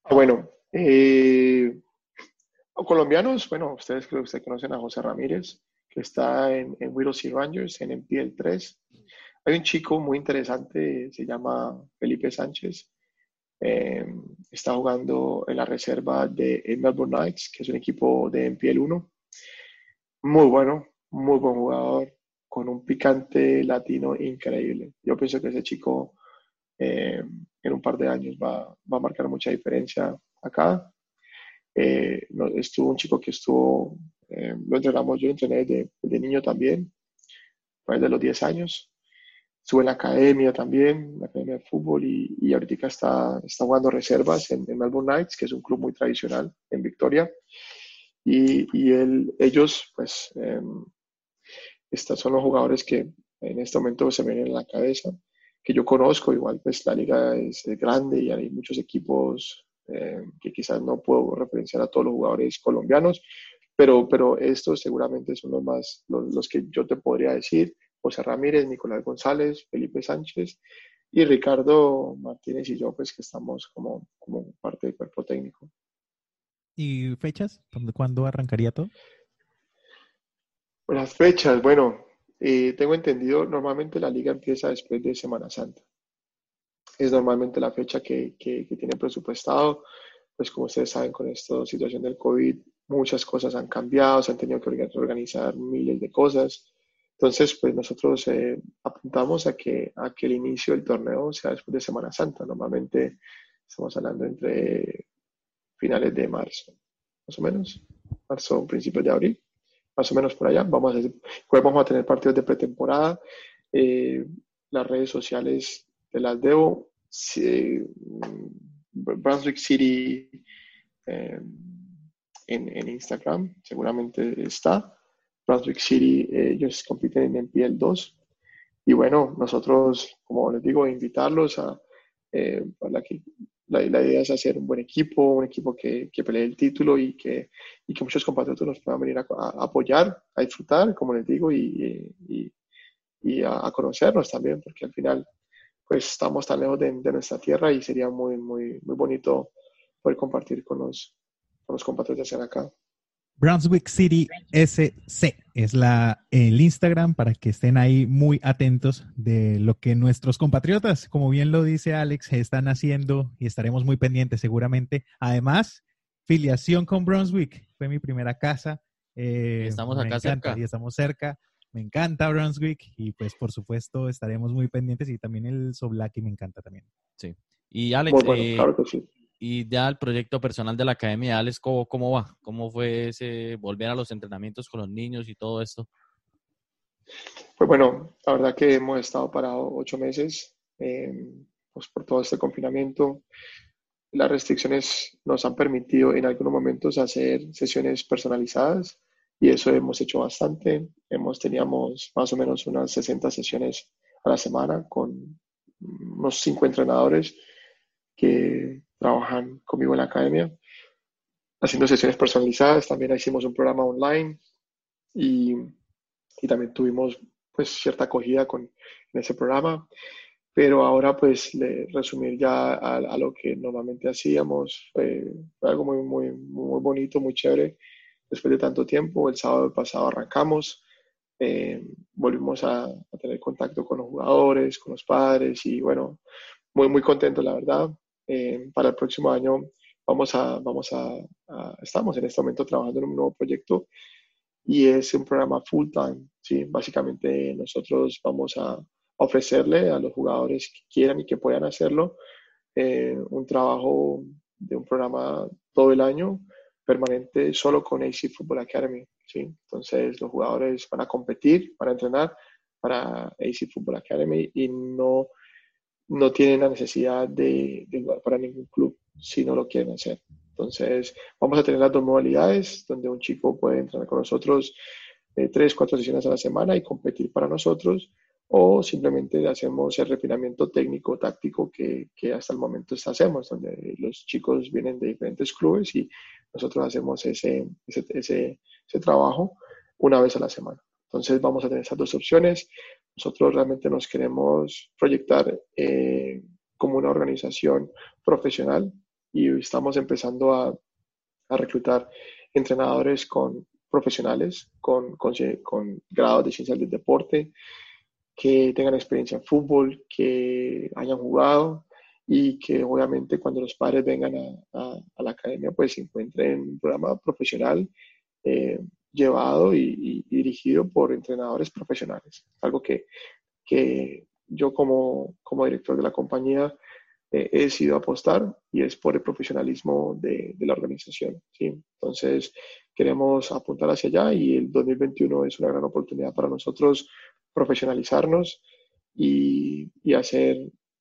Ah, bueno, eh, colombianos, bueno, ustedes creo que ustedes conocen a José Ramírez, que está en, en Whittlesey Rangers, en MPL 3. Hay un chico muy interesante, se llama Felipe Sánchez, eh, está jugando en la reserva de Melbourne Knights, que es un equipo de MPL 1. Muy bueno, muy buen jugador, con un picante latino increíble. Yo pienso que ese chico eh, en un par de años va, va, a marcar mucha diferencia acá. Eh, estuvo un chico que estuvo, lo entrenamos, yo lo entrené de, de niño también, fue de los 10 años estuve en la academia también, la academia de fútbol, y, y ahorita está, está jugando reservas en, Melbourne Knights, que es un club muy tradicional en Victoria. Y, y él, ellos, pues, em, estos son los jugadores que en este momento se ven en la cabeza, que yo conozco, igual, pues la liga es grande y hay muchos equipos em, que quizás no puedo referenciar a todos los jugadores colombianos, pero, pero estos seguramente son los más, los, los que yo te podría decir José Ramírez, Nicolás González, Felipe Sánchez y Ricardo Martínez y yo, pues que estamos como, como parte del cuerpo técnico. ¿Y fechas? ¿Cuándo arrancaría todo? Las fechas, bueno, eh, tengo entendido, normalmente la liga empieza después de Semana Santa. Es normalmente la fecha que, que, que tiene presupuestado. Pues como ustedes saben, con esta situación del COVID, muchas cosas han cambiado, se han tenido que organizar miles de cosas. Entonces, pues nosotros eh, apuntamos a que, a que el inicio del torneo sea después de Semana Santa. Normalmente estamos hablando entre finales de marzo, más o menos, marzo, principios de abril, más o menos por allá. Vamos a, pues vamos a tener partidos de pretemporada. Eh, las redes sociales de las debo. Brunswick City eh, en Instagram seguramente está. Brunswick City, ellos compiten en MPL 2. Y bueno, nosotros, como les digo, invitarlos a, eh, la, la, idea es hacer un buen equipo, un equipo que, que pelee el título y que, y que muchos compatriotas nos puedan venir a, apoyar, a disfrutar, como les digo, y, y, y a, conocernos también, porque al final, pues estamos tan lejos de, de, nuestra tierra y sería muy, muy, muy bonito poder compartir con los, con los compatriotas en acá. Brunswick City SC es la, el Instagram para que estén ahí muy atentos de lo que nuestros compatriotas, como bien lo dice Alex, están haciendo y estaremos muy pendientes seguramente. Además, filiación con Brunswick, fue mi primera casa. Eh, estamos acá cerca. Y estamos cerca. Me encanta Brunswick y pues por supuesto estaremos muy pendientes y también el Soblaki me encanta también. Sí. Y Alex, eh, claro que sí y ya el proyecto personal de la Academia Alex, ¿cómo, ¿cómo, va? ¿Cómo fue ese volver a los entrenamientos con los niños y todo esto? Pues bueno, la verdad que hemos estado parados ocho meses eh, pues por todo este confinamiento. Las restricciones nos han permitido en algunos momentos hacer sesiones personalizadas y eso hemos hecho bastante. Hemos teníamos más o menos unas 60 sesiones a la semana con unos cinco entrenadores que trabajan conmigo en la academia, haciendo sesiones personalizadas. También hicimos un programa online y, y también tuvimos pues cierta acogida con en ese programa. Pero ahora pues le, resumir ya a, lo que normalmente hacíamos, fue, algo muy, muy, muy bonito, muy chévere. Después de tanto tiempo, el sábado pasado arrancamos, eh, volvimos a, a, tener contacto con los jugadores, con los padres y bueno, muy, muy contento la verdad. Eh, para el próximo año vamos a, vamos a, estamos en este momento trabajando en un nuevo proyecto y es un programa full time, ¿sí? Básicamente nosotros vamos a ofrecerle a los jugadores que quieran y que puedan hacerlo eh, un trabajo de un programa todo el año permanente solo con AC Football Academy, ¿sí? Entonces los jugadores van a competir, van a entrenar, para AC Football Academy y no, no tienen la necesidad de, de jugar para ningún club si no lo quieren hacer. Entonces, vamos a tener las dos modalidades, donde un chico puede entrar con nosotros eh, tres, cuatro sesiones a la semana y competir para nosotros, o simplemente hacemos el refinamiento técnico, táctico que, que hasta el momento hacemos, donde los chicos vienen de diferentes clubes y nosotros hacemos ese, ese, ese, ese trabajo una vez a la semana. Entonces, vamos a tener esas dos opciones. Nosotros realmente nos queremos proyectar eh, como una organización profesional y estamos empezando a, a reclutar entrenadores con profesionales, con, con, con, grados de ciencias del deporte, que tengan experiencia en fútbol, que hayan jugado y que obviamente cuando los padres vengan a, a, la academia pues encuentren un programa profesional eh, llevado y, y, dirigido por entrenadores profesionales. Algo que, que yo como, como director de la compañía eh, he decidido apostar y es por el profesionalismo de, la organización. ¿sí? Entonces, queremos apuntar hacia allá y el 2021 es una gran oportunidad para nosotros profesionalizarnos y, y hacer,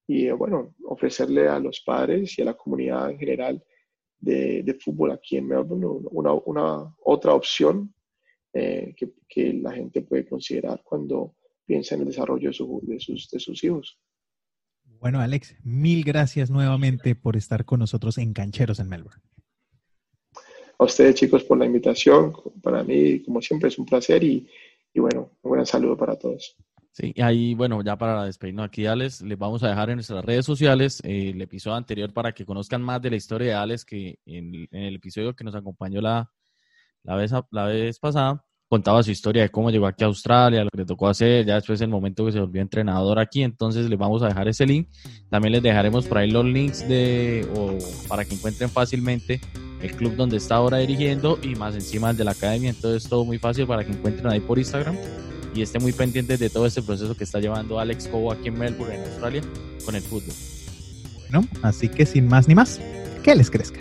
y bueno, ofrecerle a los padres y a la comunidad en general de, de fútbol aquí en Melbourne una, una otra opción eh, que, que, la gente puede considerar cuando piensa en el desarrollo de, su, de, sus, de sus hijos. Bueno, Alex, mil gracias nuevamente por estar con nosotros en Cancheros en Melbourne. A ustedes, chicos, por la invitación. Para mí, como siempre, es un placer y, bueno, un gran saludo para todos. Sí, y ahí, bueno, ya para despedirnos aquí, Alex, les vamos a dejar en nuestras redes sociales eh, el episodio anterior para que conozcan más de la historia de Alex que en, el episodio que nos acompañó la, la, vez, la vez pasada contaba su historia de cómo llegó aquí a Australia, lo que le tocó hacer, ya después el momento que se volvió entrenador aquí, entonces les vamos a dejar ese link. También les dejaremos por ahí los links de, o para que encuentren fácilmente el club donde está ahora dirigiendo y más encima el de la academia, entonces todo muy fácil para que encuentren ahí por Instagram y estén muy pendientes de todo este proceso que está llevando Alex Cobo aquí en Melbourne, en Australia, con el fútbol. Bueno, así que sin más ni más, que les crezca.